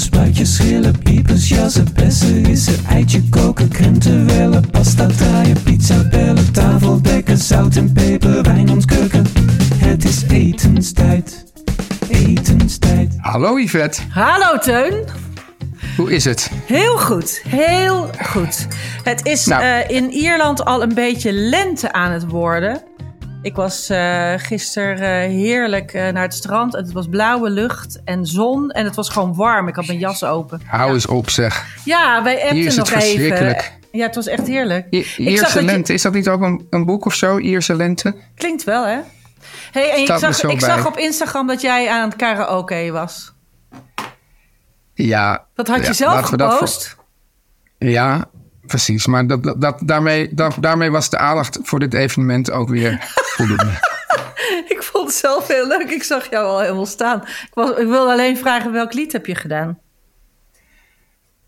Spuitjes, schillen, piepers, jassen, bessen, rissen, eitje koken, krenten wellen, pasta draaien, pizza bellen, tafel dekken, zout en peper, wijn ontkurken. Het is etenstijd, etenstijd. Hallo Yvette, Hallo Teun. hoe is het? Heel goed, heel goed. Het is Nou. eh, in Ierland al een beetje lente aan het worden. Ik was eh gisteren eh, heerlijk eh, naar het strand en het was blauwe lucht en zon en het was gewoon warm. Ik had mijn jas open. Hou eens op zeg. Ja, wij appten nog even. Ja, het was echt heerlijk. I- Ierse dat je- lente, is dat niet ook een, een boek of zo? Ierse lente? Klinkt wel, hè? Hey, en ik, zag, ik zag op Instagram dat jij aan het karaoke was. Ja. Dat had je ja, zelf gepost. voor- ja, precies. Maar dat, dat, daarmee, dat, daarmee was de aandacht voor dit evenement ook weer voldoende. Ik vond het zelf heel leuk. Ik zag jou al helemaal staan. Ik, was, ik wilde alleen vragen welk lied heb je gedaan?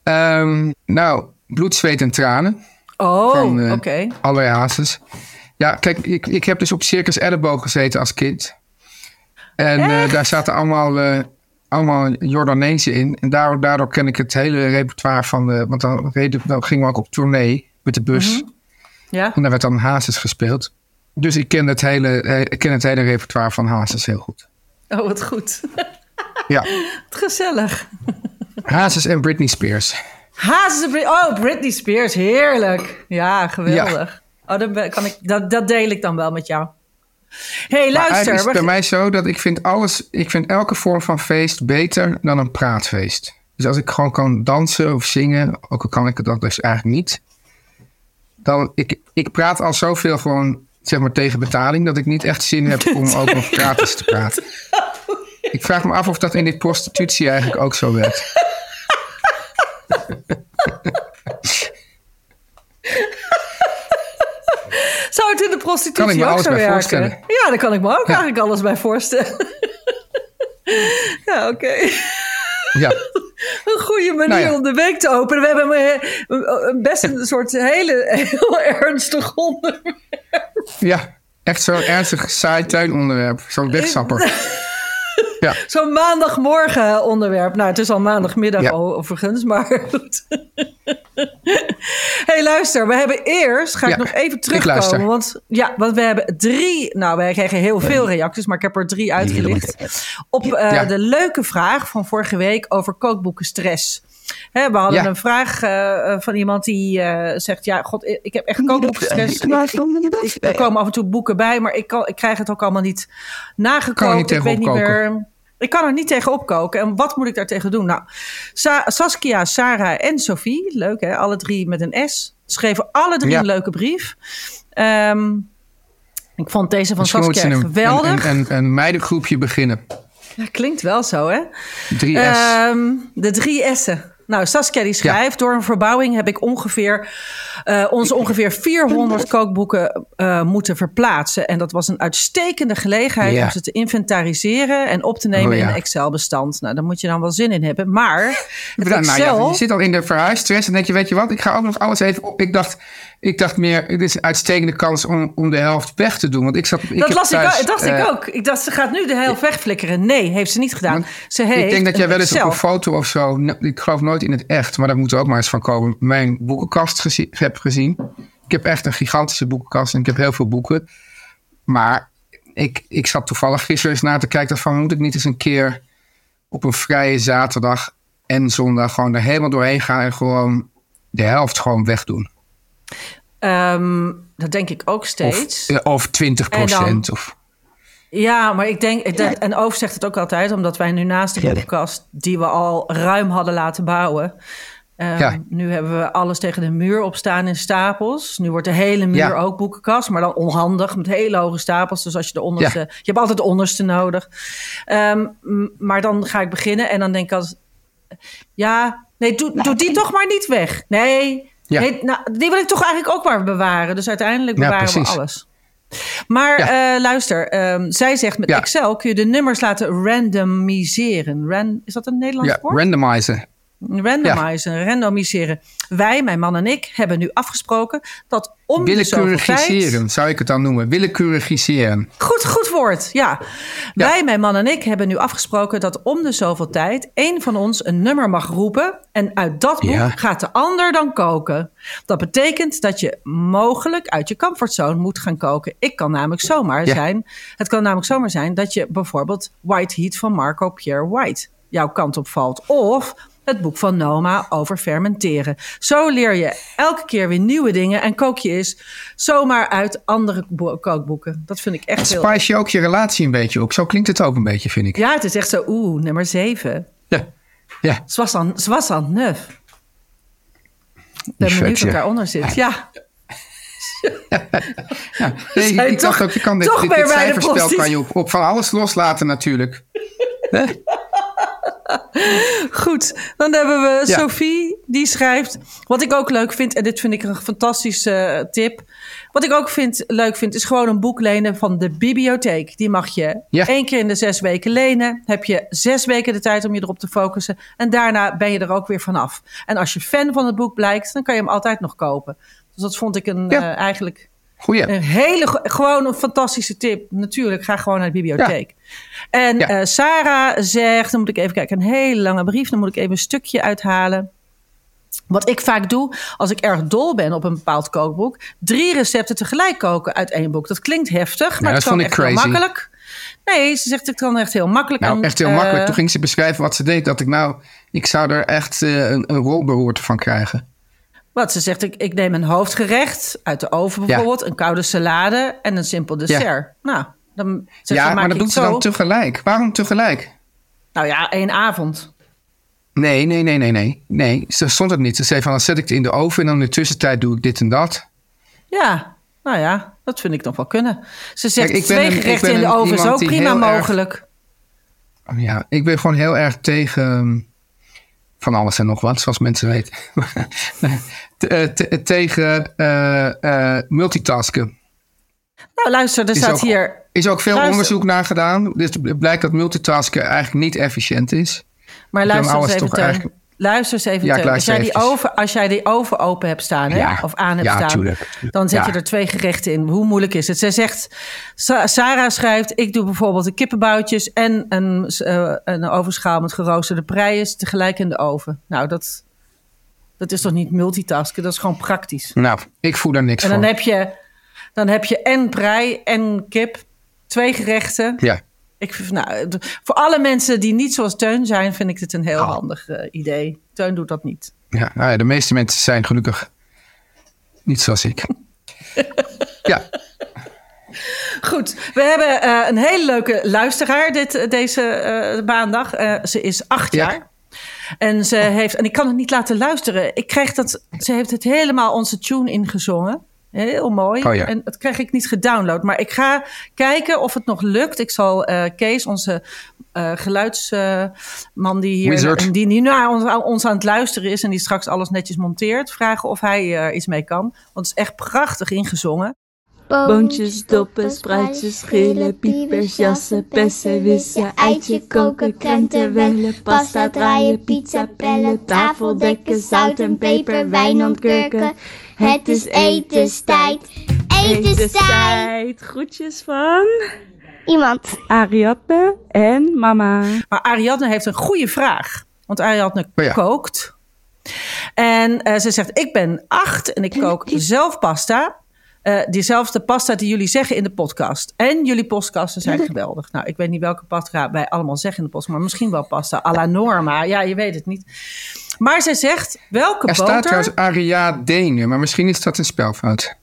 Ehm, nou, bloed, zweet en tranen. Oh, van eh oké. Hazes. Ja, kijk, ik, ik heb dus op Circus Elleboog gezeten als kind. En eh, daar zaten allemaal, eh allemaal Jordanezen in. En daardoor, daardoor ken ik het hele repertoire van de... Want dan, reden, dan gingen we ook op tournee met de bus. Mhm. Ja? En daar werd dan Hazes gespeeld. Dus ik ken het hele, ik ken het hele repertoire van Hazes heel goed. Oh, wat goed. Ja, Wat gezellig. Hazes en Britney Spears. Hazes en Brit- Oh, Britney Spears. Heerlijk. Ja, geweldig. Oh, dat, kan ik, dat, dat deel ik dan wel met jou. Hey, luister. is het we- bij mij zo dat ik vind alles, ik vind elke vorm van feest beter dan een praatfeest. Dus als ik gewoon kan dansen of zingen, ook al kan ik dat dus eigenlijk niet, dan ik, ik praat al zoveel gewoon zeg maar tegen betaling dat ik niet echt zin heb om ook nog gratis te praten. Ik vraag me af of dat in dit prostitutie eigenlijk ook zo werkt. Zou het in de prostitutie Kan ik me ook alles zo bij werken? voorstellen. Ja, daar kan ik me ook Ja. eigenlijk alles bij voorstellen. ja, oké. Ja, Een goede manier Nou ja. om de week te openen. We hebben een best een soort hele heel ernstig onderwerp. ja echt zo'n ernstig saai tuinonderwerp. Zo'n wegsapper. Ja. Zo'n maandagmorgen onderwerp. Nou, het is al maandagmiddag Ja. overigens, maar goed. hey, luister, we hebben eerst, ga ik Ja, nog even terugkomen. Want ja, want we hebben drie, nou, wij kregen heel veel reacties, maar ik heb er drie uitgelicht. Op eh, Ja. de leuke vraag van vorige week over kookboeken stress. Hè, we hadden Ja. een vraag eh, van iemand die eh, zegt: Ja, god, ik heb echt kookboekenstress. Ik- Er komen af en toe boeken bij, maar ik, kan, ik krijg het ook allemaal niet niet ik weet niet meer. Ik kan er niet tegen opkoken. En wat moet ik daar tegen doen? Nou, Sa- Saskia, Sarah en Sophie, leuk hè, alle drie met een S, schreven alle drie Ja. een leuke brief. Ehm, ik vond deze van Misschien Saskia een, een, geweldig. een, een, een meidengroepje beginnen. Ja, klinkt wel zo, hè? 3S. Ehm, de drie S'en. Nou, Saskia die schrijft... door een verbouwing heb ik ongeveer... onze ongeveer 400 kookboeken eh, moeten verplaatsen. En dat was een uitstekende gelegenheid... Ja. om ze te inventariseren en op te nemen Oh, ja. in een Excel-bestand. Nou, daar moet je dan wel zin in hebben. Maar het Nou, nou ja, Excel... je zit al in de verhuisstress en denk je, weet je wat, ik ga ook nog alles even op. Ik dacht, ik dacht meer, het is een uitstekende kans om, om de helft weg te doen. Want ik zat, ik dat las thuis, ik, ook- dacht ik eh, ook. Ik dacht, ze gaat nu de helft wegflikkeren. Nee, heeft ze niet gedaan. Ze heeft ik denk dat jij wel eens op een foto of zo, ik geloof nooit in het echt, maar daar moet er ook maar eens van komen, mijn boekenkast heb gezien. Ik heb echt een gigantische boekenkast en ik heb heel veel boeken. Maar ik, ik zat toevallig gisteren eens naar te kijken van moet ik niet eens een keer op een vrije zaterdag en zondag gewoon er helemaal doorheen gaan en gewoon de helft gewoon wegdoen. Ehm, dat denk ik ook steeds. of 20 procent. Of, Ja, maar ik denk, dat, en Oof zegt het ook altijd, omdat wij nu naast de boekenkast, die we al ruim hadden laten bouwen. ehm, Ja. Nu hebben we alles tegen de muur opstaan in stapels. Nu wordt de hele muur Ja. ook boekenkast, maar dan onhandig met hele hoge stapels. Dus als je de onderste, Ja. je hebt altijd de onderste nodig. Ehm, maar dan ga ik beginnen en dan denk ik als, ja, nee, doe, doe die toch maar niet weg. Nee, Ja. nee nou, die wil ik toch eigenlijk ook maar bewaren. Dus uiteindelijk Ja, bewaren we alles. Maar Ja. eh, luister, ehm, zij zegt met. Excel kun je de nummers laten randomiseren. Ran, is dat een Nederlands ja, woord? Randomizen. Randomiseren. Wij, mijn man en ik, hebben nu afgesproken dat om de zoveel tijd... Willekeurigiseren, zou ik het dan noemen. Willekeurigiseren. Goed, goed woord, ja. Wij, mijn man en ik, hebben nu afgesproken dat om de zoveel tijd één van ons een nummer mag roepen. En uit dat boek Ja. gaat de ander dan koken. Dat betekent dat je mogelijk uit je comfortzone moet gaan koken. Ik kan namelijk zomaar zijn. Het kan namelijk zomaar zijn dat je bijvoorbeeld White Heat van Marco Pierre White jouw kant op valt. Of het boek van Noma over fermenteren. Zo leer je elke keer weer nieuwe dingen en kook je eens zomaar uit andere bo- kookboeken. Dat vind ik echt heel Spice je ook je relatie een beetje op. Zo klinkt het ook een beetje, vind ik. ja, het is echt zo, oeh, nummer zeven. Ja. Ja. Zwassan, Zwassan Neuf. Ik ben benieuwd wat ja. daaronder zit. Ja, Nee, zijn ik dacht ook, je kan dit, toch dit, dit cijferspel kan je op, op van alles loslaten natuurlijk. Hè? goed. Dan hebben we Ja. Sophie, die schrijft... Wat ik ook leuk vind, en dit vind ik een fantastische eh, tip... Wat ik ook vind, leuk vind, is gewoon een boek lenen van de bibliotheek. Die mag je Ja. één keer in de zes weken lenen. Heb je zes weken de tijd om je erop te focussen. En daarna ben je er ook weer vanaf. En als je fan van het boek blijkt, dan kan je hem altijd nog kopen. Dus dat vond ik een, Ja. eh, eigenlijk Goeie. Een hele, gewoon een fantastische tip. Natuurlijk, ga gewoon naar de bibliotheek. En Ja. eh, Sarah zegt, dan moet ik even kijken, een hele lange brief. Dan moet ik even een stukje uithalen. Wat ik vaak doe, als ik erg dol ben op een bepaald kookboek, drie recepten tegelijk koken uit één boek. Dat klinkt heftig, maar het dat kan vond ik echt heel makkelijk. Nee, ze zegt het kan echt heel makkelijk. Nou, En, echt heel eh, makkelijk. Toen ging ze beschrijven wat ze deed. Dat ik nou, ik zou er echt eh, een, een rolberoerte van krijgen. Wat ze zegt, ik, ik neem een hoofdgerecht uit de oven bijvoorbeeld, een koude salade en een simpel dessert. Nou, dan zegt ze, ja, maak maar dat doet ze zo. dan tegelijk. Waarom tegelijk? Nou ja, één avond. Nee, nee, nee, nee, nee. Nee, zo stond het niet. Ze zei van, dan zet ik het in de oven en dan in de tussentijd doe ik dit en dat. Ja, nou ja, dat vind ik nog wel kunnen. Ze zegt Kijk, twee een- gerechten in de oven is ook prima erg- mogelijk. Ja, ik ben gewoon heel erg tegen ehm, van alles en nog wat, zoals mensen weten. Te- eh, te- tegen eh, eh, multitasken. Nou luister, er Is staat ook- hier... is ook veel Luister. onderzoek naar gedaan. Dus het blijkt dat multitasken eigenlijk niet efficiënt is. Maar luister eens even, toch eigenlijk- Luister eens even, Ja. Als jij, die oven, als jij die oven open hebt staan, hè, Ja. of aan hebt Ja, staan... tuurlijk. dan zet je er twee gerechten in. Hoe moeilijk is het? Zij zegt... Sa- Sarah schrijft, ik doe bijvoorbeeld de kippenboutjes... en een, eh, een ovenschaal met geroosterde preien tegelijk in de oven. Nou, dat, dat is toch niet multitasken? Dat is gewoon praktisch. Nou, ik voel daar niks En dan van. heb je, dan heb je en prei en kip. Twee gerechten. Ja. Ik, nou, voor alle mensen die niet zoals Teun zijn, vind ik dit een heel Oh. handig eh, idee. Teun doet dat niet. Ja, nou ja, de meeste mensen zijn gelukkig niet zoals ik. ja, Goed, we hebben eh, een hele leuke luisteraar dit, deze eh, maandag. Eh, ze is acht Ja. jaar. En ze heeft, en ik kan het niet laten luisteren. Ik kreeg dat, ze heeft het helemaal onze tune ingezongen. Heel mooi. Oh ja. En dat krijg ik niet gedownload. Maar ik ga kijken of het nog lukt. Ik zal eh, Kees, onze eh, geluidsman die hier Wizard. die nu naar ons, ons aan het luisteren is en die straks alles netjes monteert, vragen of hij er iets mee kan. Want het is echt prachtig ingezongen. Boontjes, doppen, spruitjes, schillen, piepers, jassen, bessen, wissen, eitje koken, krenten wellen, pasta draaien, pizza pellen, tafel dekken, zout en peper, wijn ontkurken. Het is etenstijd, etenstijd. Groetjes van Iemand. Ariadne en mama. Maar Ariadne heeft een goede vraag. Want Ariadne Oh ja. kookt. En eh, ze zegt, ik ben acht en ik kook zelf pasta. eh, diezelfde pasta die jullie zeggen in de podcast. En jullie podcasten zijn geweldig. Nou, ik weet niet welke pasta wij allemaal zeggen in de podcast, maar misschien wel pasta à la norma. Ja, je weet het niet. Maar zij zegt, welke Er staat boter... trouwens Ariadne, maar misschien is dat een spelfout.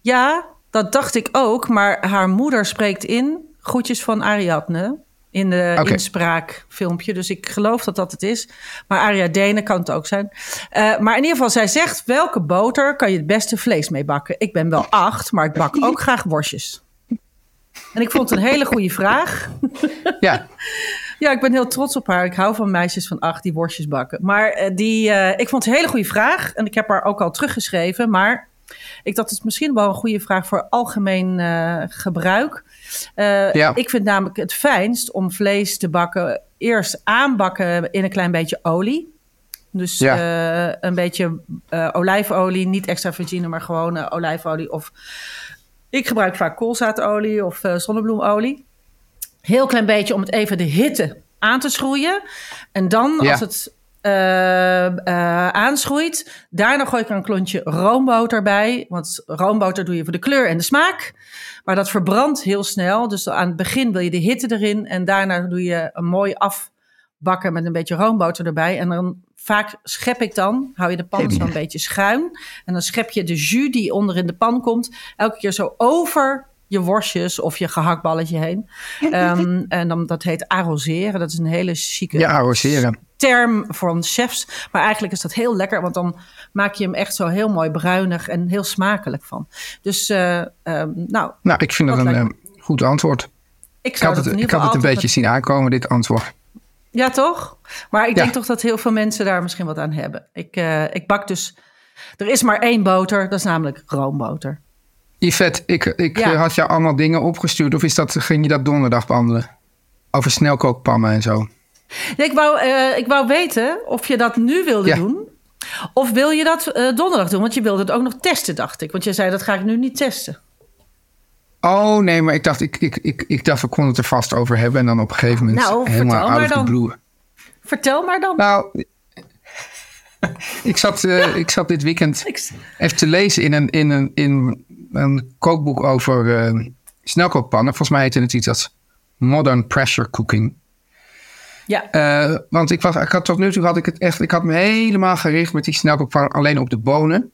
Ja, dat dacht ik ook. Maar haar moeder spreekt in. Groetjes van Ariadne. In de Oké. inspraakfilmpje. Dus ik geloof dat dat het is. Maar Ariadne kan het ook zijn. Eh, maar in ieder geval, zij zegt... welke boter kan je het beste vlees mee bakken? Ik ben wel acht, maar ik bak ook graag worstjes. En ik vond het een hele goede vraag. Ja, Ja, ik ben heel trots op haar. Ik hou van meisjes van acht die worstjes bakken. Maar eh, die, eh, ik vond het een hele goede vraag. En ik heb haar ook al teruggeschreven. Maar ik dacht, het is misschien wel een goede vraag voor algemeen eh, gebruik. Ja. Ik vind namelijk het fijnst om vlees te bakken. Eerst aanbakken in een klein beetje olie. Dus Ja. een beetje olijfolie, niet extra virgine, maar gewoon olijfolie. Of ik gebruik vaak koolzaadolie of zonnebloemolie. Heel klein beetje om het even de hitte aan te schroeien. En dan, Ja. als het eh, eh, aanschroeit, daarna gooi ik er een klontje roomboter bij. Want roomboter doe je voor de kleur en de smaak. Maar dat verbrandt heel snel. Dus aan het begin wil je de hitte erin. En daarna doe je een mooi afbakken met een beetje roomboter erbij. En dan vaak schep ik dan, hou je de pan zo'n beetje schuin. En dan schep je de jus die onder in de pan komt, elke keer zo over je worstjes of je gehaktballetje heen. Ehm, en dan, dat heet arroseren. Dat is een hele chique ja arroseren. term van chefs. Maar eigenlijk is dat heel lekker, want dan maak je hem echt zo heel mooi bruinig en heel smakelijk van. Dus, eh, ehm, nou, Nou, ik vind Dat een eh, goed antwoord. ik had het, in ik had het een beetje zien aankomen, dit antwoord. Ja, toch? Maar ik Ja. denk toch dat heel veel mensen daar misschien wat aan hebben. Ik, eh, ik bak dus... Er is maar één boter, dat is namelijk roomboter. Yvette, ik, ik Ja. had jou allemaal dingen opgestuurd. Of is dat, ging je dat donderdag behandelen? Over snelkookpannen en zo. Ja, ik, wou, eh, ik wou weten of je dat nu wilde Ja. doen. Of wil je dat eh, donderdag doen? Want je wilde het ook nog testen, dacht ik. Want je zei, dat ga ik nu niet testen. Oh nee, maar ik dacht, ik, ik, ik, ik dacht, we konden het er vast over hebben. En dan op een gegeven moment Nou, helemaal blue. Vertel maar dan. Nou, ik zat, eh, ik zat dit weekend even te lezen in een, in een, in een kookboek over eh, snelkookpannen. Volgens mij heette het iets als Modern Pressure Cooking. Ja, Eh, want ik, was, ik had tot nu toe had ik het echt, ik had me helemaal gericht met die snelkookpan alleen op de bonen.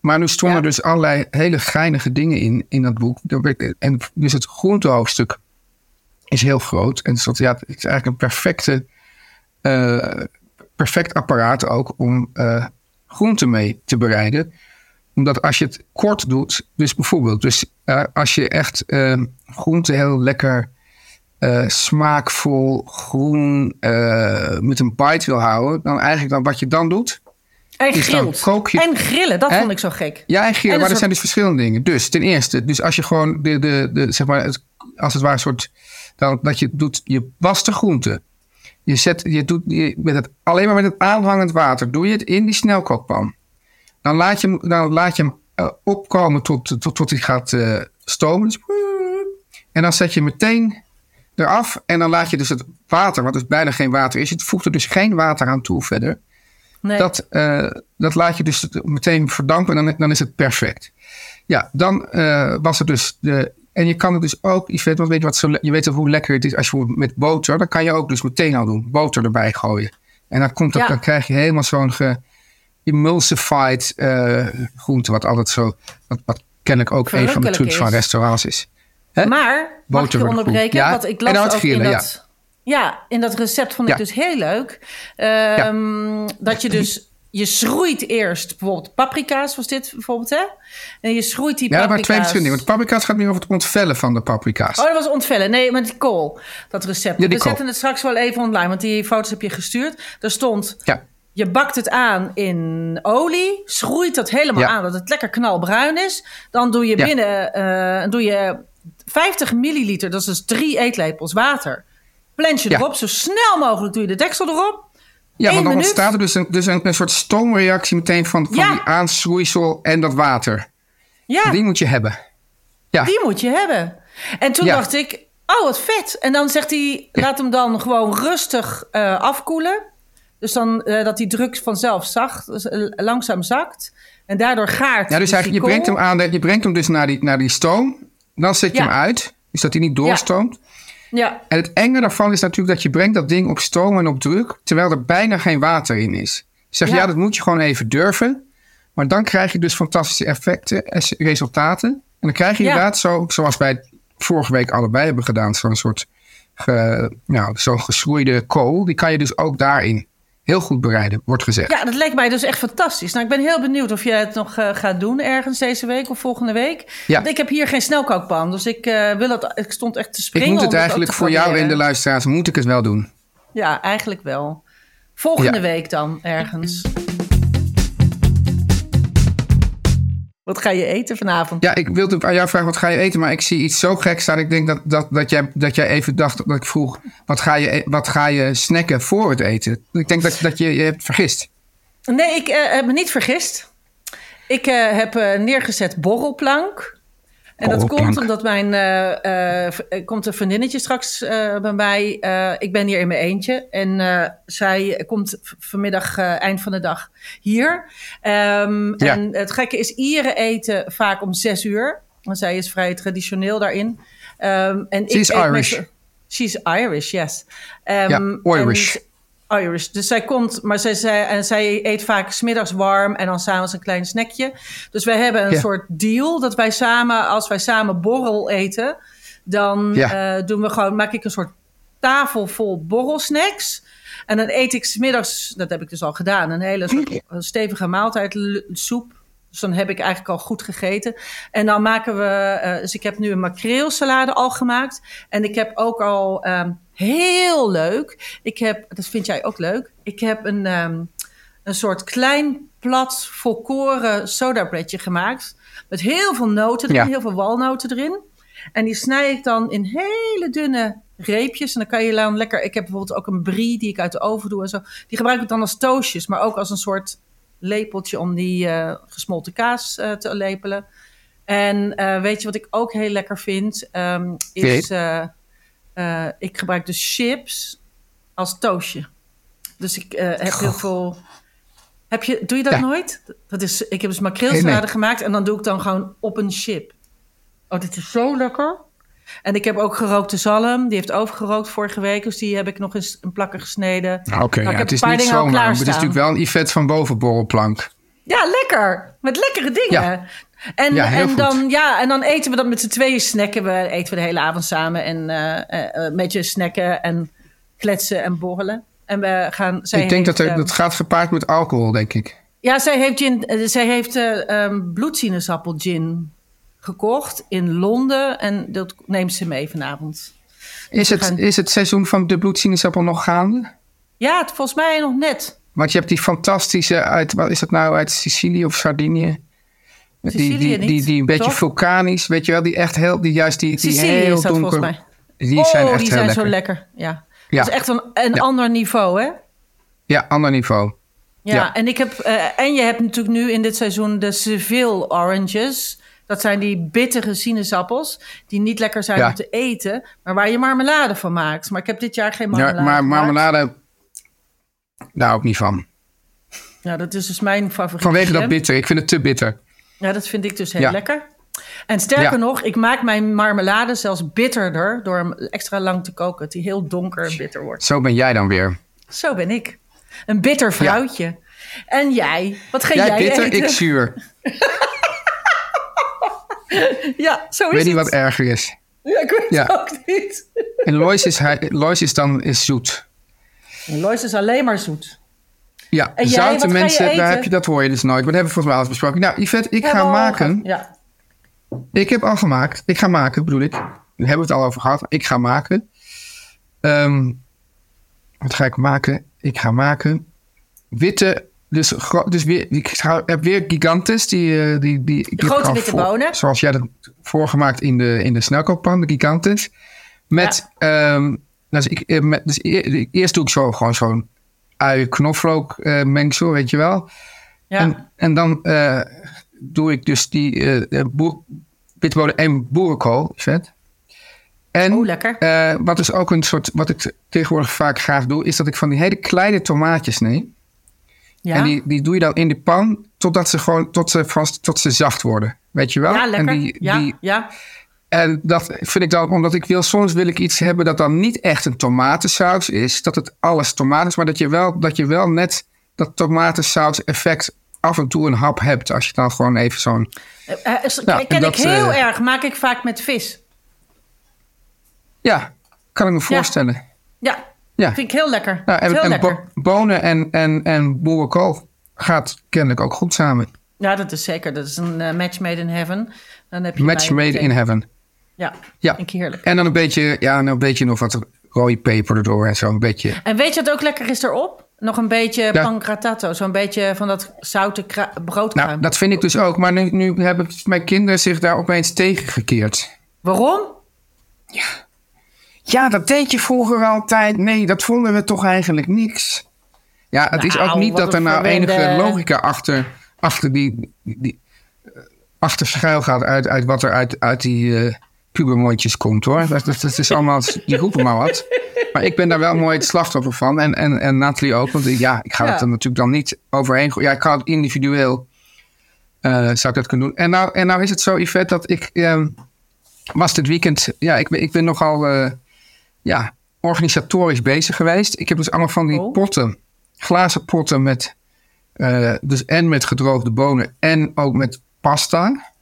Maar nu stonden Ja. dus allerlei hele geinige dingen in, in dat boek. En dus het groentehoofdstuk is heel groot. En dus dat, ja, het is eigenlijk een perfecte, eh, perfect apparaat ook om eh groenten mee te bereiden. Omdat als je het kort doet, dus bijvoorbeeld, dus eh, als je echt eh groenten heel lekker eh, smaakvol, groen, eh, met een bite wil houden, dan eigenlijk dan wat je dan doet. en je- En grillen, dat Hè? vond ik zo gek. Ja, en geel, En maar er zijn dus verschillende dingen. Dus ten eerste, dus als je gewoon de, de, de zeg maar, het, als het ware een soort, dan, dat je doet, je wast de groenten. Je zet, je doet, je, met het, alleen maar met het aanhangend water doe je het in die snelkookpan. Dan laat je hem, dan laat je hem eh, opkomen tot, tot, tot hij gaat eh, stomen. Dus, en dan zet je meteen eraf en dan laat je dus het water, wat dus bijna geen water is, je voegt er dus geen water aan toe verder. Nee. Dat, eh, dat laat je dus meteen verdampen en dan, dan is het perfect. Ja, dan was er dus de. En je kan het dus ook, Yvette, want weet je, wat zo, je weet hoe lekker het is als je met boter, dan kan je ook dus meteen al doen, boter erbij gooien. En dan, komt dat, Ja. dan krijg je helemaal zo'n ge-emulsified eh, groente, wat altijd zo, wat, wat kennelijk ook een van de trucs van restaurants is. Hè? Maar, mag ik je onderbreken? Ja, Want ik las ook in dat... Ja. in dat recept vond ik Ja. dus heel leuk. Ehm, Dat je dus... Je schroeit eerst bijvoorbeeld paprika's, was dit bijvoorbeeld, hè? En je schroeit die Ja, paprika's... twee verschillende dingen. Want paprika's gaat meer over het ontvellen van de paprika's. Oh, dat was ontvellen. Nee, met die kool. Dat recept. Ja, We kool. zetten het straks wel even online, want die foto's heb je gestuurd. Er stond, Ja. Je bakt het aan in olie, schroeit dat helemaal Ja. aan, dat het lekker knalbruin is. Dan doe je Ja. binnen eh, doe je 50 milliliter, dat is dus drie eetlepels water. Plens je erop, zo snel mogelijk doe je de deksel erop. Ja, want dan minuut. ontstaat er dus een, dus een, een soort stoomreactie meteen van, van die aanschroeisel en dat water. Ja, Die moet je hebben. Ja, die moet je hebben. En toen dacht ik, oh wat vet. En dan zegt hij, laat hem dan gewoon rustig eh, afkoelen. Dus dan eh, dat die druk vanzelf zacht, eh, langzaam zakt. En daardoor gaart. Ja, dus eigenlijk, je brengt hem aan, je brengt hem dus naar die, naar die stoom. Dan zet je Ja. hem uit, dus dat hij niet doorstroomt. Ja, En het enge daarvan is natuurlijk dat je brengt dat ding op stoom en op druk, terwijl er bijna geen water in is. Zeg ja. Ja. dat moet je gewoon even durven. Maar dan krijg je dus fantastische effecten en resultaten. En dan krijg je Ja. inderdaad zo, zoals wij vorige week allebei hebben gedaan, zo'n soort ge, nou, zo'n geschroeide kool. Die kan je dus ook daarin heel goed bereiden, wordt gezegd. ja, dat leek mij dus echt fantastisch. Nou, ik ben heel benieuwd of jij het nog eh, gaat doen ergens deze week of volgende week. Ja. Want ik heb hier geen snelkookpan, dus ik, eh, wil het, ik stond echt te springen. ik moet het eigenlijk voor jou en proberen. de luisteraars, moet ik het wel doen. Ja, eigenlijk wel. Volgende Ja. week dan ergens. Wat ga je eten vanavond? Ja, ik wilde aan jou vragen, wat ga je eten? Maar ik zie iets zo geks staan. Ik denk dat, dat, dat, jij, dat jij even dacht, dat ik vroeg, wat ga, je, e- wat ga je snacken voor het eten? Ik denk dat, dat je je hebt vergist. Nee, ik eh, heb me niet vergist. Ik eh, heb eh, neergezet borrelplank. En dat Borrelplank. komt omdat mijn eh, eh, er komt een vriendinnetje straks eh, bij mij. Eh, ik ben hier in mijn eentje. En eh, zij komt vanmiddag eh, eind van de dag hier. Ehm, Ja. En het gekke is, Ieren eten vaak om zes uur. Want zij is vrij traditioneel daarin. Ehm, en She is Irish. She's Irish, yes. Ehm, Ja, Irish. Irish. Dus zij komt, maar zij, zij, en zij eet vaak smiddags warm en dan s'avonds een klein snackje. Dus wij hebben een Ja. soort deal dat wij samen, als wij samen borrel eten, dan Ja. eh, doen we gewoon, maak ik een soort tafel vol borrelsnacks. En dan eet ik smiddags, dat heb ik dus al gedaan, een hele soort een stevige maaltijd, soep. Dus dan heb ik eigenlijk al goed gegeten. En dan maken we, eh, dus ik heb nu een makreelsalade al gemaakt. En ik heb ook al ehm, heel leuk, ik heb, dat vind jij ook leuk, ik heb een, ehm, een soort klein plat volkoren sodabreadje gemaakt. Met heel veel noten erin, Ja. heel veel walnoten erin. En die snij ik dan in hele dunne reepjes. En dan kan je dan lekker... Ik heb bijvoorbeeld ook een brie die ik uit de oven doe en zo. Die gebruik ik dan als toastjes, maar ook als een soort lepeltje om die eh, gesmolten kaas eh, te lepelen. En eh, weet je wat ik ook heel lekker vind? Ehm, is, eh, ik gebruik dus chips als toastje. Dus ik eh, heb heel veel... Heb je, doe je dat Ja. nooit? Dat is, ik heb dus makreelsalade Nee, nee. gemaakt en dan doe ik dan gewoon op een chip. Oh, dit is zo lekker. En ik heb ook gerookte zalm. Die heeft overgerookt vorige week. Dus die heb ik nog eens een plakken gesneden. Nou, Oké, Nou, ja, het is niet al zomaar. maar Het is natuurlijk wel een Yvette van boven borrelplank. Ja, lekker. Met lekkere dingen. Ja. En, Ja, en, goed. dan, ja, en dan eten we dat met z'n tweeën snacken. We eten we de hele avond samen. En een beetje snacken en kletsen en borrelen. En we gaan... Zij ik denk heeft, dat er, ehm, dat gaat gepaard met alcohol, denk ik. Ja, zij heeft, gin, zij heeft eh, ehm, bloedsinaasappelgin gekocht in Londen. En dat neemt ze mee vanavond. Is we het, gaan- is het seizoen van de bloedsinaasappel nog gaande? Ja, het, volgens mij nog net. Want je hebt die fantastische uit, wat is dat nou, uit Sicilië of Sardinië? Die, Sicilië die, die, een beetje toch? vulkanisch, weet je wel, die echt heel, die juist die, die Sicilië heel dat donker. volgens mij. Die oh, zijn echt die heel zijn lekker. zo lekker. Ja. Ja. Dat is echt een, een Ja. ander niveau, hè? Ja, ander niveau. Ja, Ja. En, ik heb, eh, en je hebt natuurlijk nu in dit seizoen de Seville oranges. Dat zijn die bittere sinaasappels die niet lekker zijn Ja. om te eten, maar waar je marmelade van maakt. Maar ik heb dit jaar geen Ja, marmelade maar gemaakt. marmelade, daar ook niet van. Ja, dat is dus mijn favoriet. Vanwege dat bitter. Ik vind het te bitter. Ja, dat vind ik dus heel Ja. lekker. En sterker Ja. nog, ik maak mijn marmelade zelfs bitterder door hem extra lang te koken. Dat hij heel donker en bitter wordt. Zo ben jij dan weer. Zo ben ik. Een bitter vrouwtje. En jij? Wat ga jij, Jij bitter, eten? ik zuur. Ja, zo is Ik weet niet het. wat erger is. Ja, ik weet Ja. het ook niet. En Lois is, hij- Lois is dan is zoet. Lois is alleen maar zoet. Ja, En zoute mensen, daar heb je, dat hoor je dus nooit. Maar dat hebben we volgens mij al besproken. Nou, Yvette, ik ga we maken. Ja. Ik heb al gemaakt. Ik ga maken, bedoel ik. Daar hebben we het al over gehad. Ik ga maken. Ehm, wat ga ik maken? Ik ga maken witte. Dus, dus weer, ik heb weer gigantes. Die, eh, die, die, grote witte voor- bonen. Zoals jij dat voorgemaakt in de, in de snelkookpan, de gigantes. Met, ehm, dus ik, eh, met dus e- eerst doe ik zo gewoon zo'n ui knoflook eh, mengsel, weet je wel. Ja. En, en dan eh, doe ik dus die eh, boer, en boerenkool, vet. En Oh, lekker. wat is ook een soort, wat ik tegenwoordig vaak graag doe, is dat ik van die hele kleine tomaatjes neem. Ja, En die, die doe je dan in de pan totdat ze gewoon tot ze, vast, tot ze zacht worden. Weet je wel? ja lekker. En, die, ja, die, ja. En dat vind ik dan, omdat ik wil, soms wil ik iets hebben dat dan niet echt een tomatensaus is. Dat het alles tomaat is, maar dat je wel, dat je wel net dat tomatensaus effect af en toe een hap hebt. Als je dan gewoon even zo'n... Is- Ja, ken en ik heel eh, erg. Maak ik vaak met vis. Ja, kan ik me voorstellen. Ja, Ja. vind ik heel lekker. Nou, en, heel en lekker. bo- bonen en, en, en boerenkool gaat kennelijk ook goed samen. Ja, dat is zeker. Dat is een match made in heaven. Dan heb je Match made in heaven. Ja, Ja. heerlijk. En dan een beetje, ja, en een beetje nog wat rode peper erdoor en zo. Een beetje. En weet je wat ook lekker is erop? Nog een beetje Ja. pancratato. Zo'n beetje van dat zoute broodkruim. Nou, dat vind ik dus ook. Maar nu, nu hebben mijn kinderen zich daar opeens tegen gekeerd. Waarom? Ja, dat deed je vroeger altijd. Nee, dat vonden we toch eigenlijk niks. Ja, het is ook Nou, niet dat er nou verwende- enige logica achter, achter die, die achter schuil gaat uit, uit wat er uit, uit die eh pubermondjes komt hoor. Dat, dat, dat is allemaal, die roepen maar wat. Maar ik ben daar wel mooi het slachtoffer van. En, en, en Nathalie ook. Want ja, ik ga Ja. het er natuurlijk dan niet overheen. gooien. Ja, ik kan het individueel. eh, zou ik dat kunnen doen. En nou, en nou is het zo, Yvette, dat ik ehm, was dit weekend. Ja, ik ben, ik ben nogal eh, ja, organisatorisch bezig geweest. Ik heb dus allemaal van die Oh. potten, glazen potten met. eh, dus en met gedroogde bonen en ook met pasta.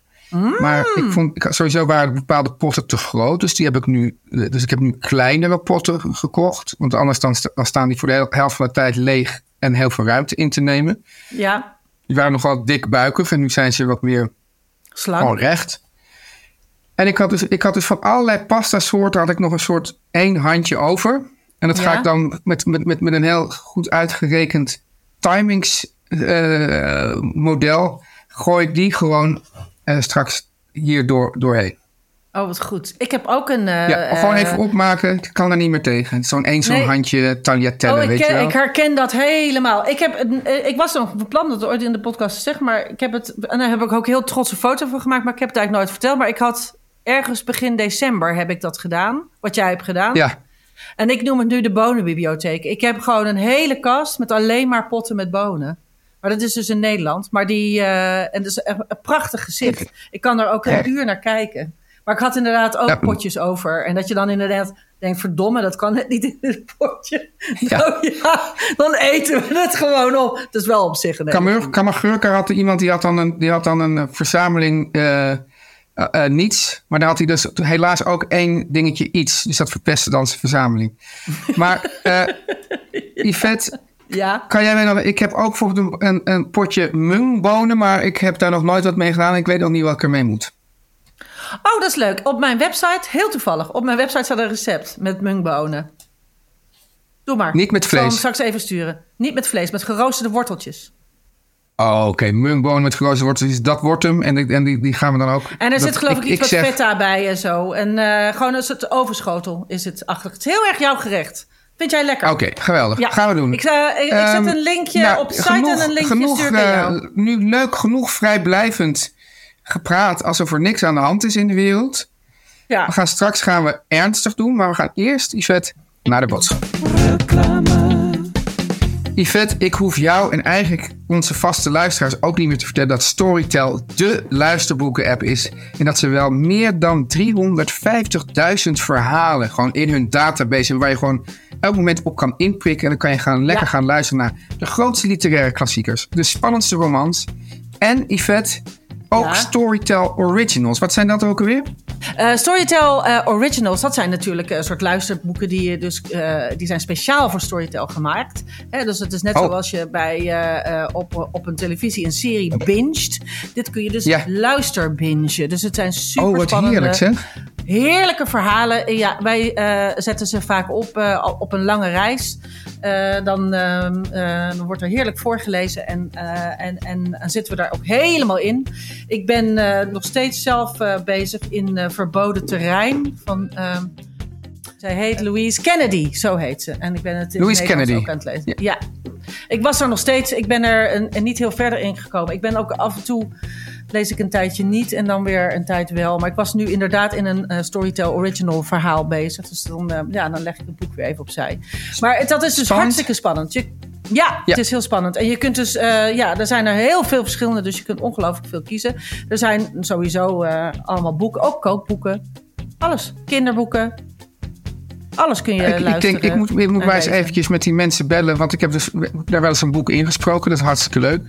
Maar ik vond ik, sowieso waren bepaalde potten te groot. Dus die heb ik nu. Dus ik heb nu kleinere potten gekocht. Want anders dan, dan staan die voor de hel- helft van de tijd leeg en heel veel ruimte in te nemen. Ja, Die waren nogal dik buikig en nu zijn ze wat meer slang. recht. En ik had, dus, ik had dus van allerlei pasta soorten had ik nog een soort één handje over. En dat ga ik dan met, met, met, met een heel goed uitgerekend timings eh, model. Gooi ik die gewoon eh, straks hier door, doorheen. Oh, wat goed. Ik heb ook een... eh, ja, gewoon eh, even opmaken. Ik kan er niet meer tegen. Zo'n één zo'n Nee. handje tagliatelle, Oh, ik, weet je wel. ik herken dat helemaal. Ik, heb, eh, ik was nog van plan dat ooit in de podcast te zeggen, maar ik heb het. En daar heb ik ook heel trots een foto van gemaakt, maar ik heb het eigenlijk nooit verteld. Maar ik had ergens begin december heb ik dat gedaan, wat jij hebt gedaan. Ja, En ik noem het nu de bonenbibliotheek. Ik heb gewoon een hele kast met alleen maar potten met bonen. Maar dat is dus in Nederland. Maar die, eh, en dat is echt een prachtig gezicht. Ik kan er ook een uur naar kijken. Maar ik had inderdaad ook Ja. potjes over. En dat je dan inderdaad denkt, verdomme, dat kan net niet in het potje. Ja. Nou ja, dan eten we het gewoon op. Dat is wel op zich een Kamur, Kamagurka had iemand die had dan een, die had dan een eh, verzameling eh, niets. Maar daar had hij dus helaas ook één dingetje iets. Dus dat verpestte dan zijn verzameling. Maar Yvette, Ja, kan jij mij nog... Ik heb ook bijvoorbeeld een, een, potje mungbonen, maar ik heb daar nog nooit wat mee gedaan. Ik weet nog niet wat ik ermee moet. Oh, dat is leuk. Op mijn website, heel toevallig, op mijn website staat een recept met mungbonen. Doe maar. Niet met Ik zal hem vlees? straks even sturen. Niet met vlees, met geroosterde worteltjes. Oh, oké. Mungbonen met geroosterde worteltjes, dat wordt hem. En, die- en die, die gaan we dan ook... En er zit geloof ik, iets zeg- feta bij en zo. En eh, gewoon een soort overschotel is het achter. Het is heel erg jouw gerecht. Vind jij lekker? Oké, geweldig. Ja. Gaan we doen. Ik, eh, ik, ik zet Ehm, een linkje nou, op de site en een linkje stuur ik aan eh, jou. Nu leuk genoeg vrijblijvend gepraat alsof er niks aan de hand is in de wereld. Ja. We gaan straks gaan we ernstig doen, maar we gaan eerst, Yvette, naar de boodschap. Yvette, ik hoef jou en eigenlijk onze vaste luisteraars ook niet meer te vertellen dat Storytel de luisterboeken-app is. En dat ze wel meer dan 350.000 verhalen gewoon in hun database hebben waar je gewoon elk moment op kan inprikken. En dan kan je gaan lekker Ja. gaan luisteren naar de grootste literaire klassiekers, de spannendste romans. En Yvette, ook Ja. Storytel Originals. Wat zijn dat ook alweer? Eh, Storytel eh, Originals, dat zijn natuurlijk een soort luisterboeken die, je dus, eh, die zijn speciaal voor Storytel gemaakt. Hè, dus het is net Oh. zoals je bij, eh, eh, op, op een televisie een serie binget. Dit kun je dus Ja. luisterbingen. Dus het zijn super Oh, wat heerlijk zeg. Heerlijke verhalen. Ja, wij eh, zetten ze vaak op eh, op een lange reis. Eh, dan, ehm, eh, dan wordt er heerlijk voorgelezen en, en, en, en zitten we daar ook helemaal in. Ik ben nog steeds zelf bezig in Verboden Terrein van... ehm, zij heet Louise Kennedy, zo heet ze. En ik ben het in Louise Kennedy. ook aan het lezen. Ja. Ik was er nog steeds, ik ben er een, een niet heel verder in gekomen. Ik ben ook af en toe lees ik een tijdje niet en dan weer een tijd wel. Maar ik was nu inderdaad in een uh, Storytel Original verhaal bezig. Dus dan, uh, ja, dan leg ik het boek weer even opzij. Maar dat is dus Spannend. hartstikke spannend. Je, ja, het is heel spannend. En je kunt dus, uh, ja, er zijn er heel veel verschillende, dus je kunt ongelooflijk veel kiezen. Er zijn sowieso allemaal boeken, ook kookboeken. Alles. Kinderboeken. Alles kun je ik, luisteren. Ik denk, ik moet, ik moet maar eens eventjes met die mensen bellen. Want ik heb dus daar wel eens een boek ingesproken. Dat is hartstikke leuk.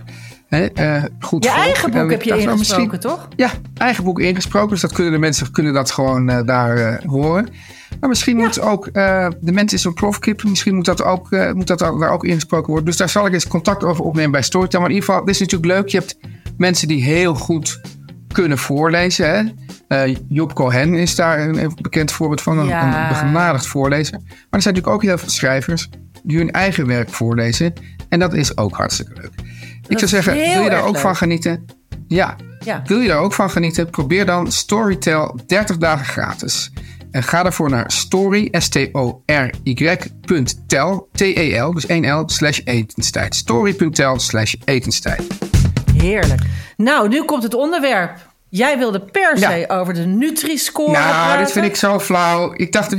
He, uh, goed je eigen boek heb je ingesproken, misschien, toch? Ja, eigen boek ingesproken. Dus dat kunnen de mensen kunnen dat gewoon uh, daar uh, horen. Maar misschien ja. moet ook, de mens is een plofkip. Misschien moet dat, ook, moet dat daar ook ingesproken worden. Dus daar zal ik eens contact over opnemen bij Storytel. Maar in ieder geval, dit is natuurlijk leuk. Je hebt mensen die heel goed kunnen voorlezen. Hè? Uh, Job Cohen is daar een, een bekend voorbeeld van, een, ja. een begenadigd voorlezer. Maar er zijn natuurlijk ook heel veel schrijvers die hun eigen werk voorlezen. En dat is ook hartstikke leuk. Dat Ik zou zeggen, wil je daar ook leuk. van genieten? Ja. ja. Wil je daar ook van genieten? Probeer dan Storytel 30 dagen gratis. En ga daarvoor naar story, S-T-O-R-Y.tel, T-E-L, dus 1L, slash etenstijd. Story.tel slash etenstijd. Heerlijk. Nou, nu komt het onderwerp. Jij wilde per se ja. over de Nutri-score Nou, praten. dit vind ik zo flauw. Ik dacht,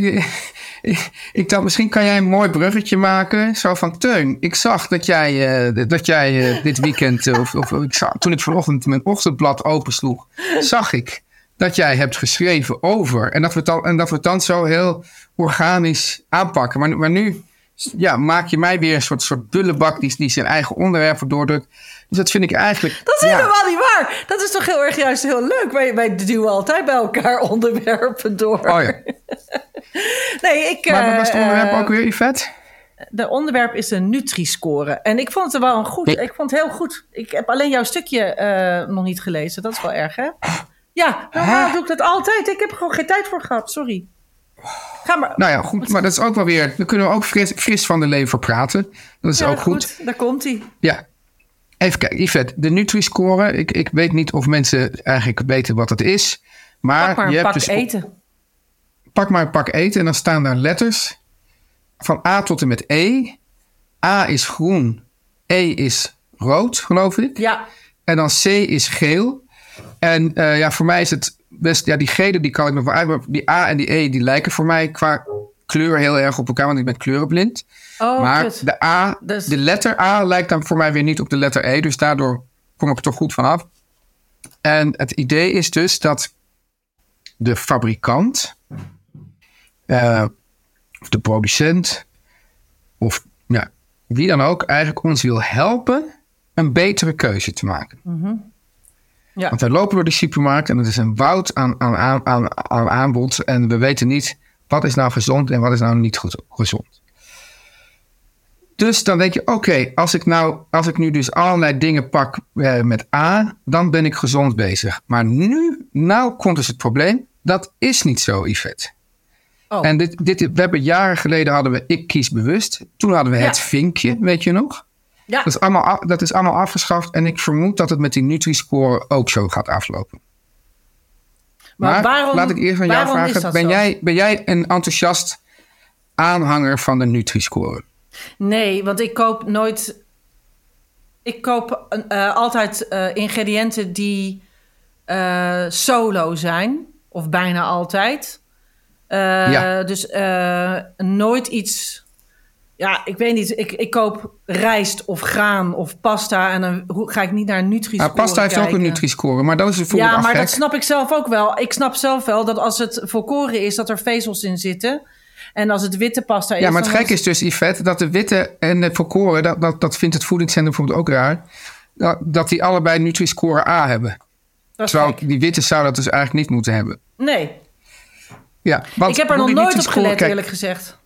ik, dacht, misschien kan jij een mooi bruggetje maken. Zo van, Teun, ik zag dat jij, uh, dat jij uh, dit weekend... Uh, of, of ik zag, toen ik vanochtend mijn ochtendblad opensloeg... zag ik dat jij hebt geschreven over... en dat we het dan, en dat we het dan zo heel organisch aanpakken. Maar, maar nu ja, maak je mij weer een soort, soort bullebak... die, die zijn eigen onderwerpen doordrukt... Dus dat vind ik eigenlijk. Dat is ja. helemaal niet waar. Dat is toch heel erg juist heel leuk. Wij, wij duwen altijd bij elkaar onderwerpen door. Oh ja. nee, ik. Maar wat was het onderwerp uh, ook weer, Yvette? De onderwerp is de Nutri-score. En ik vond het wel een goed. Ik, ik vond het heel goed. Ik heb alleen jouw stukje uh, nog niet gelezen. Dat is wel erg, hè? Ja, normaal doe ik dat altijd. Ik heb er gewoon geen tijd voor gehad. Sorry. Ga maar. Nou ja, goed. Maar dat is ook wel weer. Dan kunnen we ook fris, fris van de lever praten. Dat is ja, ook goed. goed. Daar komt hij. Ja. Even kijken, Yvette, de Nutri-score. Ik, ik weet niet of mensen eigenlijk weten wat het is. Maar, pak maar een je pak hebt dus, eten. Pak maar een pak eten en dan staan daar letters van A tot en met E. A is groen, E is rood, geloof ik. Ja. En dan C is geel. En uh, ja, voor mij is het best... Ja, die gele die kan ik nog wel uit. Maar die A en die E die lijken voor mij qua kleur heel erg op elkaar. Want ik ben kleurenblind. Oh, maar kut. de, A, Dus- de letter A lijkt dan voor mij weer niet op de letter E. Dus daardoor kom ik er toch goed vanaf. En het idee is dus dat de fabrikant, uh, of de producent, of ja, wie dan ook, eigenlijk ons wil helpen een betere keuze te maken. Mm-hmm. Ja. Want wij lopen door de supermarkt en het is een woud aan, aan, aan, aan, aan aanbod. En we weten niet wat is nou gezond en wat is nou niet goed, gezond. Dus dan denk je, oké, okay, als ik nou, als ik nu dus allerlei dingen pak eh, met A, dan ben ik gezond bezig. Maar nu, nou komt dus het probleem, dat is niet zo, Yvette. Oh. En dit, dit, we hebben jaren geleden hadden we Ik Kies Bewust. Toen hadden we Ja. het vinkje, weet je nog? Ja. Dat is, allemaal, af- dat is allemaal afgeschaft. En ik vermoed dat het met die Nutri-score ook zo gaat aflopen. Maar Maar, waarom- laat ik eerst aan jou vragen. Ben zo? jij, ben jij een enthousiast aanhanger van de Nutri-score? Nee, want ik koop nooit. Ik koop eh, altijd eh, ingrediënten die eh, solo zijn, of bijna altijd. Ja. Dus nooit iets. Ja, ik weet niet. Ik, ik koop rijst of graan of pasta en dan ga ik niet naar Nutri-score Nou, pasta heeft ook een. Nutri-score, maar dat is bijvoorbeeld Ja, maar dat snap ik zelf ook wel. Ik snap zelf wel dat als het volkoren is, dat er vezels in zitten. En als het witte pasta is... Ja, maar het gek is dus, Yvette, dat de witte en de volkoren, dat, dat, dat vindt het voedingscentrum bijvoorbeeld ook raar, dat, dat die allebei Nutri-score A hebben. Dat Terwijl gek. die witte zou dat dus eigenlijk niet moeten hebben. Nee, Ja, want ik heb er nog nooit op gelet, kijk, eerlijk gezegd.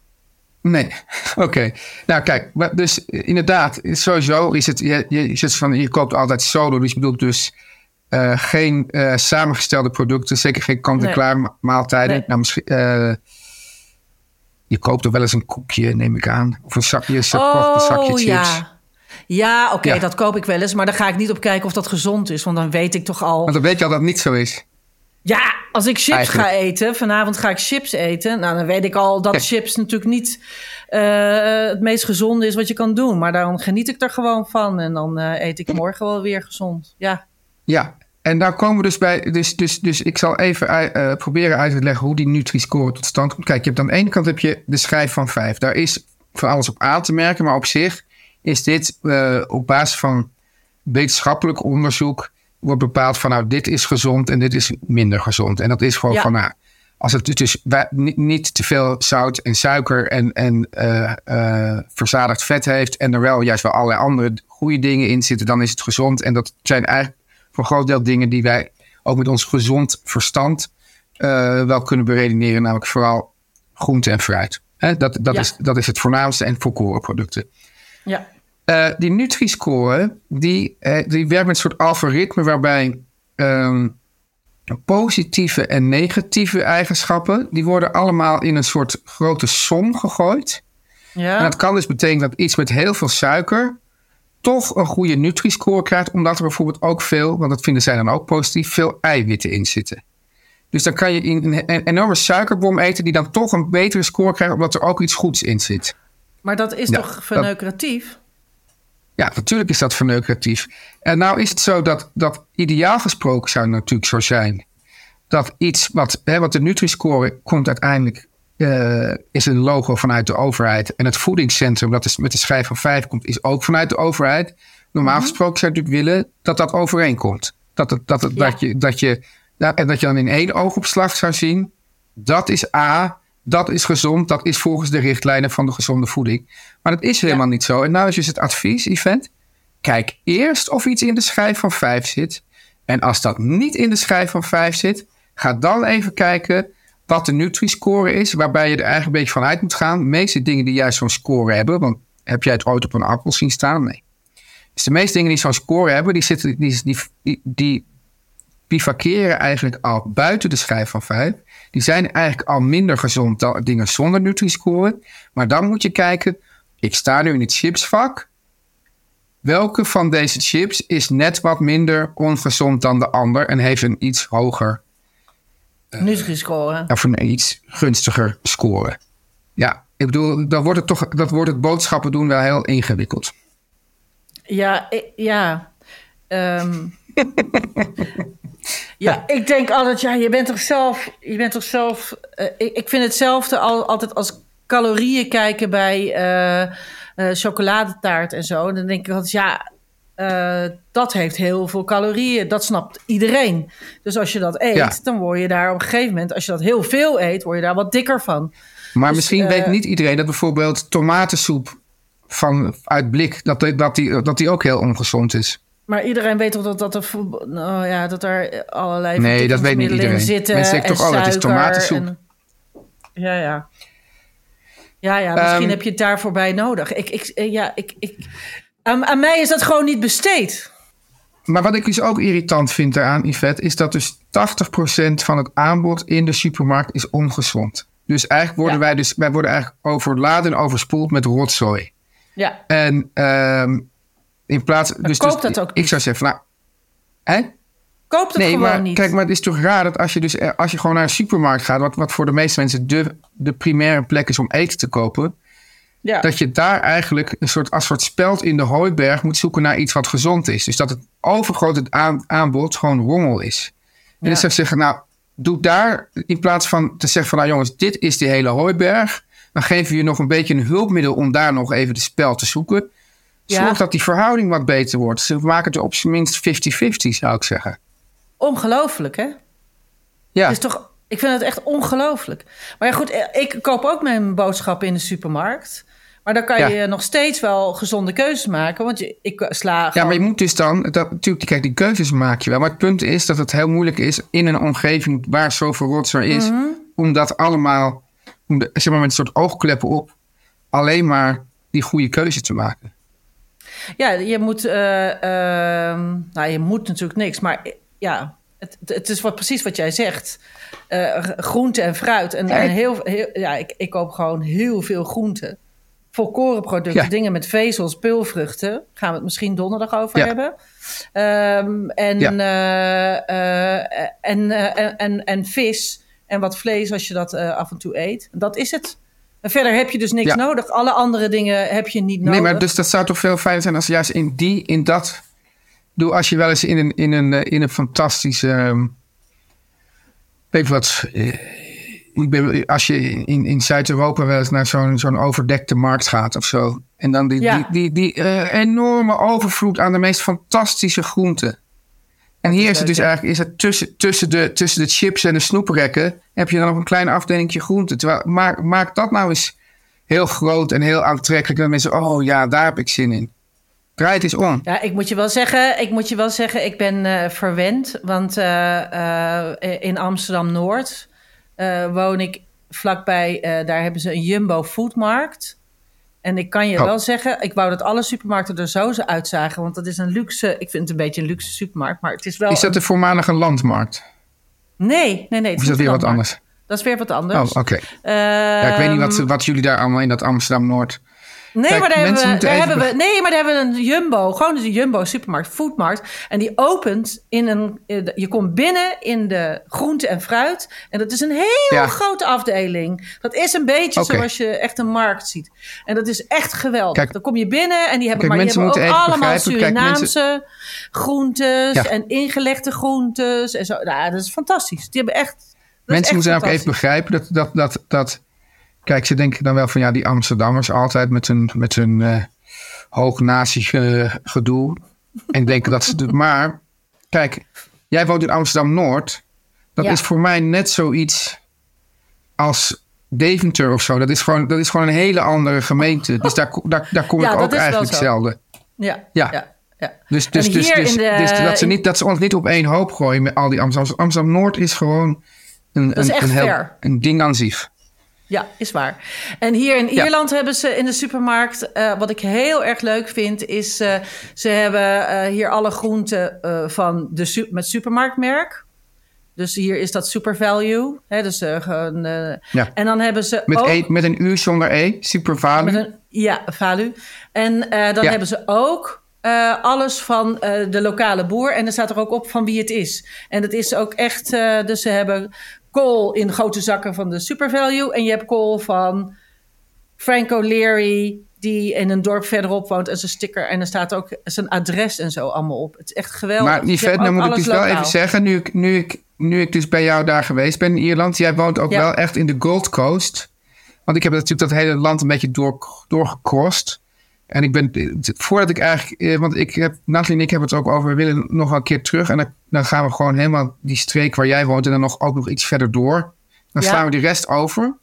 Nee, oké. Nou kijk, dus inderdaad, sowieso is het, je, je, zit van, je koopt altijd solo, dus je bedoelt dus eh, geen eh, samengestelde producten, zeker geen kant-en-klaar ma- maaltijden. Nee. Nou, misschien, eh, je koopt er wel eens een koekje, neem ik aan, of een zakje, een een zakje Oh chips. ja. Ja, oké, Ja. dat koop ik wel eens. Maar dan ga ik niet op kijken of dat gezond is. Want dan weet ik toch al... Want dan weet je al dat het niet zo is. Ja, als ik chips Eigenlijk. ga eten, vanavond ga ik chips eten. Nou, dan weet ik al dat Kijk. chips natuurlijk niet eh, het meest gezonde is wat je kan doen. Maar dan geniet ik er gewoon van. En dan eh, eet ik morgen wel weer gezond. Ja, Ja, En daar komen we dus bij. Dus, dus, dus ik zal even eh, proberen uit te leggen hoe die Nutri-score tot stand komt. Kijk, je hebt aan de ene kant heb je de schijf van 5. Daar is van alles op aan te merken. Maar op zich is dit op basis van wetenschappelijk onderzoek. Wordt bepaald van nou, dit is gezond en dit is minder gezond. En dat is gewoon Ja. van nou. Als het dus niet, niet te veel zout en suiker en, en eh, eh, verzadigd vet heeft. en er wel juist wel allerlei andere goede dingen in zitten, dan is het gezond. En dat zijn eigenlijk voor een groot deel dingen die wij ook met ons gezond verstand eh, wel kunnen beredeneren. Namelijk vooral groente en fruit. Hè, dat, dat, Ja. is, dat is het voornaamste en volkorenproducten. Ja. Eh, die Nutri-score, die, eh, die werkt met een soort algoritme waarbij ehm, positieve en negatieve eigenschappen, die worden allemaal in een soort grote som gegooid. Ja. En dat kan dus betekenen dat iets met heel veel suiker toch een goede Nutri-score krijgt, omdat er bijvoorbeeld ook veel, want dat vinden zij dan ook positief, veel eiwitten in zitten. Dus dan kan je een, enorme suikerbom eten die dan toch een betere score krijgt, omdat er ook iets goeds in zit. Maar dat is Ja, toch verneukeratief? Ja, natuurlijk is dat verneukeratief. En nou is het zo dat, dat ideaal gesproken zou het natuurlijk zo zijn dat iets wat, hè, wat de Nutri-score komt uiteindelijk, eh, is een logo vanuit de overheid. En het voedingscentrum, dat is met de schijf van 5 komt, is ook vanuit de overheid. Normaal Mhm. gesproken zou je natuurlijk willen dat dat overeenkomt. Dat, het, dat, het, dat, je, dat, je, en dat je dan in één oogopslag zou zien, dat is A, dat is gezond, dat is volgens de richtlijnen van de gezonde voeding. Maar dat is helemaal niet zo. En nou is dus het advies, Event, kijk eerst of iets in de schijf van 5 zit. En als dat niet in de schijf van 5 zit, ga dan even kijken wat de Nutri-score is, waarbij je er eigenlijk een beetje van uit moet gaan. De meeste dingen die juist zo'n score hebben, want heb jij het ooit op een appel zien staan? Nee. Dus de meeste dingen die zo'n score hebben, die, zitten, die, die, die, die bivakeren eigenlijk al buiten de schijf van 5. Die zijn eigenlijk al minder gezond dan dingen zonder Nutri-score. Maar dan moet je kijken, ik sta nu in het chipsvak. Welke van deze chips is net wat minder ongezond dan de ander en heeft een iets hoger Nutri-score. of een iets gunstiger score? Ja, ik bedoel, dan wordt het toch, dat wordt het boodschappen doen wel heel ingewikkeld. Ja, ja. Ehm, ja, ik denk altijd, ja, je bent toch zelf, je bent toch zelf. eh, ik, ik vind hetzelfde al, altijd als calorieën kijken bij eh, eh, chocoladetaart en zo. Dan denk ik altijd, ja, dat heeft heel veel calorieën. Dat snapt iedereen. Dus als je dat eet, Ja. dan word je daar op een gegeven moment, als je dat heel veel eet, word je daar wat dikker van. Maar Dus, misschien weet niet iedereen dat bijvoorbeeld tomatensoep van, uit blik, dat, dat, die, dat die ook heel ongezond is. Maar iedereen weet toch dat, dat, er, nou ja, dat er allerlei Nee, dat weet niet iedereen. zitten. Mensen denken en toch, oh, het is tomatensoep. en- Ja, ja. Ja, ja, misschien Ehm, heb je het daarvoor bij nodig. Ik, ik, eh, ja, ik, ik, aan, aan mij is dat gewoon niet besteed. Maar wat ik dus ook irritant vind daaraan, Yvette, is dat dus 80% van het aanbod in de supermarkt is ongezond. Dus eigenlijk worden Ja. wij dus, wij worden eigenlijk overladen en overspoeld met rotzooi. Ja, En ehm, in plaats, dus, koop dus dat ook ik zou zeggen, nou, hè? koop het Nee, gewoon maar niet. kijk, maar het is toch raar dat als je dus eh, als je gewoon naar een supermarkt gaat, wat, wat voor de meeste mensen de, de primaire plek is om eten te kopen, ja. dat je daar eigenlijk een soort, als soort speld in de hooiberg moet zoeken naar iets wat gezond is. Dus dat het overgrote aan, aanbod gewoon rommel is. En Ja. dus zou ik zeggen, nou, doe daar in plaats van te zeggen van, nou jongens, dit is die hele hooiberg. Dan geven we je nog een beetje een hulpmiddel om daar nog even de spel te zoeken. Ja. Zorg dat die verhouding wat beter wordt. Ze maken het op zijn minst 50-50, zou ik zeggen. Ongelooflijk, hè? Ja. Het is toch, ik vind het echt ongelooflijk. Maar ja, goed, eh, ik koop ook mijn boodschappen in de supermarkt. Maar dan kan Ja. je nog steeds wel gezonde keuzes maken. Want je, ik sla Ja, maar je moet dus dan, dat, natuurlijk, kijk, die keuzes maak je wel. Maar het punt is dat het heel moeilijk is in een omgeving waar zoveel rotzooi is, Mhm. om dat allemaal, om de, zeg maar met een soort oogkleppen op, alleen maar die goede keuze te maken. Ja, je moet. eh, ehm, nou, je moet natuurlijk niks. Maar ja, het, het is wat, precies wat jij zegt. Eh, groente en fruit. En, en heel, heel, ja, ik, ik koop gewoon heel veel groente. Volkorenproducten, Ja. dingen met vezels, peulvruchten. Gaan we het misschien donderdag over Ja. hebben. Ehm, en, Ja. eh, en, en, en, en vis en wat vlees als je dat af en toe eet. Dat is het. En verder heb je dus niks Ja. nodig. Alle andere dingen heb je niet nodig. Nee, maar dus dat zou toch veel fijner zijn als juist in die, in dat, Doe als je wel eens in een, in een, eh, in een fantastische. weet je wat. eh, Ik ben, als je in, in Zuid-Europa wel eens naar zo'n zo'n overdekte markt gaat of zo. En dan die, Ja. die, die, die eh, enorme overvloed aan de meest fantastische groenten. En hier is het dus eigenlijk, is het tussen, tussen, de, tussen de chips en de snoeprekken, heb je dan nog een klein afdelingje groenten. Terwijl, maak, maak dat nou eens heel groot en heel aantrekkelijk. En dan mensen, oh ja, daar heb ik zin in. Draai het eens om. Ja, ik moet je wel zeggen, ik, moet je wel zeggen, ik ben eh, verwend. Want eh, eh, in Amsterdam-Noord eh, woon ik vlakbij, daar hebben ze een Jumbo Foodmarkt. En ik kan je Oh. wel zeggen, ik wou dat alle supermarkten er zo uitzagen. Want dat is een luxe, ik vind het een beetje een luxe supermarkt. Maar het is wel... Is dat de voormalige landmarkt? Nee, nee, nee. Of is dat weer wat anders? Dat is weer wat anders. Oh, oké. Ja, ik weet niet wat, Ehm, wat jullie daar allemaal in dat Amsterdam-Noord... Nee, Kijk, maar daar, hebben we, daar hebben we, nee, maar daar hebben we een Jumbo, gewoon een Jumbo supermarkt, foodmarkt. En die opent in een, eh, je komt binnen in de groente en fruit. En dat is een heel Ja. grote afdeling. Dat is een beetje zoals je echt een markt ziet. En dat is echt geweldig. Kijk- Dan kom je binnen en die hebben, Kijk, maar die hebben ook allemaal begrijpen. Kijk, mensen- Surinaamse groentes Ja. en ingelegde groentes. En zo. Nou, dat is fantastisch. Die hebben echt... Mensen moeten ook even begrijpen dat, dat, dat, dat... Kijk, ze denken dan wel van ja, die Amsterdammers altijd met hun, met hun eh hoog nazi eh, gedoe. En denken dat ze het Maar kijk, jij woont in Amsterdam-Noord. Dat Ja. is voor mij net zoiets als Deventer of zo. Dat is gewoon, dat is gewoon een hele andere gemeente. Dus daar, daar, daar kom Ja, ik dat ook eigenlijk zelden. Ja, Ja. ja, ja. Dus, dus, dus, dus, de- dus dat, ze niet, dat ze ons niet op één hoop gooien met al die Amsterdam. Amsterdam-Noord is gewoon een, een, een, heel, een ding aan zich. Ja, is waar. En hier in Ja. Ierland hebben ze in de supermarkt, eh, wat ik heel erg leuk vind, is eh, ze hebben eh, hier alle groenten van de su met supermarktmerk. Dus hier is dat super value. Hè, dus, gewoon, eh, Ja. En dan hebben ze Met, ook... e, met een U zonder E, super value. Een, ja, value. En dan Ja. hebben ze ook alles van de lokale boer. En er staat er ook op van wie het is. En het is ook echt... dus ze hebben kool in grote zakken van de Super Value. En je hebt kool van Franco Leary... die in een dorp verderop woont. En zijn sticker. En er staat ook zijn adres en zo allemaal op. Het is echt geweldig. maar Yvette, hebt nou moet ik dus wel even zeggen, nu ik, nu, ik, nu ik dus bij jou daar geweest ben in Ierland. Jij woont ook Ja. wel echt in de Gold Coast. Want ik heb natuurlijk dat hele land een beetje door, doorgekrost. En ik ben, voordat ik eigenlijk, eh, want ik heb, Nathalie en ik hebben het ook over, we willen nog wel een keer terug. En dan, dan gaan we gewoon helemaal die streek waar jij woont en dan nog, ook nog iets verder door. Dan Ja. slaan we die rest over.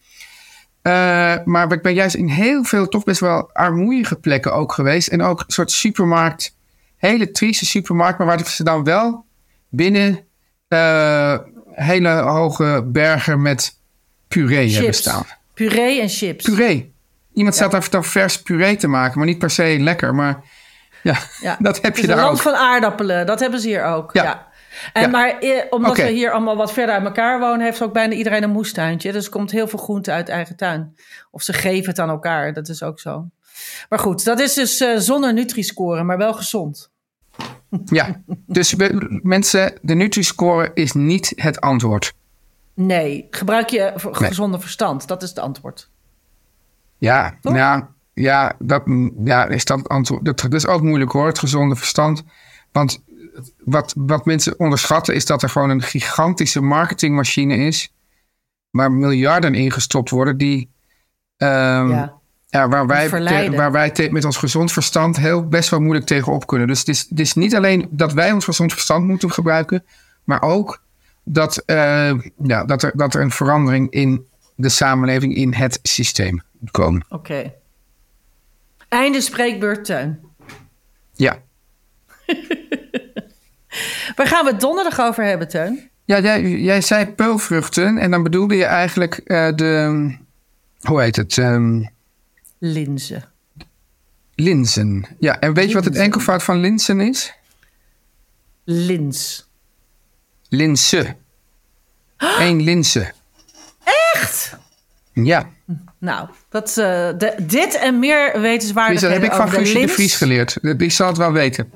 Eh, maar ik ben juist in heel veel toch best wel armoeige plekken ook geweest. En ook een soort supermarkt, hele trieste supermarkt, maar waar ze dan wel binnen eh, hele hoge bergen met puree hebben staan. Puree en chips. Puree. Iemand staat daar dan vers puree te maken, maar niet per se lekker. Maar ja, Ja. dat heb je daar land ook. van aardappelen. Dat hebben ze hier ook. Ja. Ja. En Ja. Maar eh, omdat we hier allemaal wat verder uit elkaar wonen, heeft ook bijna iedereen een moestuintje. Dus er komt heel veel groente uit eigen tuin. Of ze geven het aan elkaar. Dat is ook zo. Maar goed, dat is dus eh, zonder Nutri-score, maar wel gezond. Ja, dus we- mensen, de Nutri-score is niet het antwoord. Nee, gebruik je Nee. gezonde verstand. Dat is het antwoord. Ja, Toch? nou, ja, dat, ja, is dat antwoord. Dat, dat is ook moeilijk hoor, het gezonde verstand. Want wat, wat mensen onderschatten is dat er gewoon een gigantische marketingmachine is. Waar miljarden in gestopt worden die. ehm, Ja. ja, waar wij, te- waar wij te- met ons gezond verstand heel best wel moeilijk tegenop kunnen. Dus het is, het is niet alleen dat wij ons gezond verstand moeten gebruiken, maar ook dat, eh, ja, dat, er, dat er een verandering in de samenleving, in het systeem komen. Oké. Einde spreekbeurt, Teun. Ja. Waar gaan we het donderdag over hebben, Teun? Ja, jij, jij zei peulvruchten en dan bedoelde je eigenlijk eh, de, hoe heet het, Ehm, Linzen. linzen. Ja, en weet je wat het enkelvoud van linzen is? Lins. Linse. Eén linse. Echt? Ja, Nou, dat, eh, de- dit en meer dus wetenswaardigheden dat heb ik van de Guusje de Vries geleerd. Die zal het wel weten.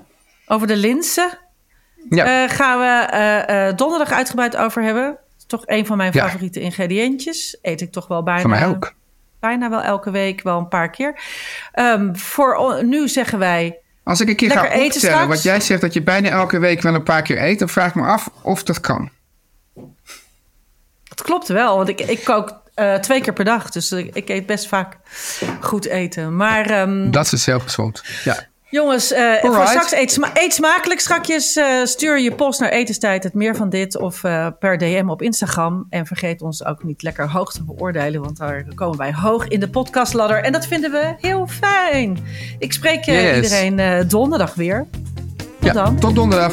Over de linzen Ja, eh, gaan we eh, donderdag uitgebreid over hebben. Dat is toch een van mijn Ja. favoriete ingrediëntjes. Eet ik toch wel bijna, van mij ook. bijna wel elke week, wel een paar keer. Ehm, voor nu zeggen wij Als ik een keer ga optellen, wat jij zegt dat je bijna elke week wel een paar keer eet, dan vraag ik me af of dat kan. Het klopt wel, want ik, ik kook eh, twee keer per dag. Dus ik, ik eet best vaak goed eten. Maar ehm, Dat is zelfgezond. Ja. jongens, eh, voor Alright. straks eet, sma- eet smakelijk. Strakjes eh, stuur je post naar etenstijd, het meer van dit. Of eh, per DM op Instagram. En vergeet ons ook niet lekker hoog te beoordelen. Want daar komen wij hoog in de podcastladder. En dat vinden we heel fijn. Ik spreek eh, Yes. iedereen eh, donderdag weer. Tot ja, dan. Tot donderdag.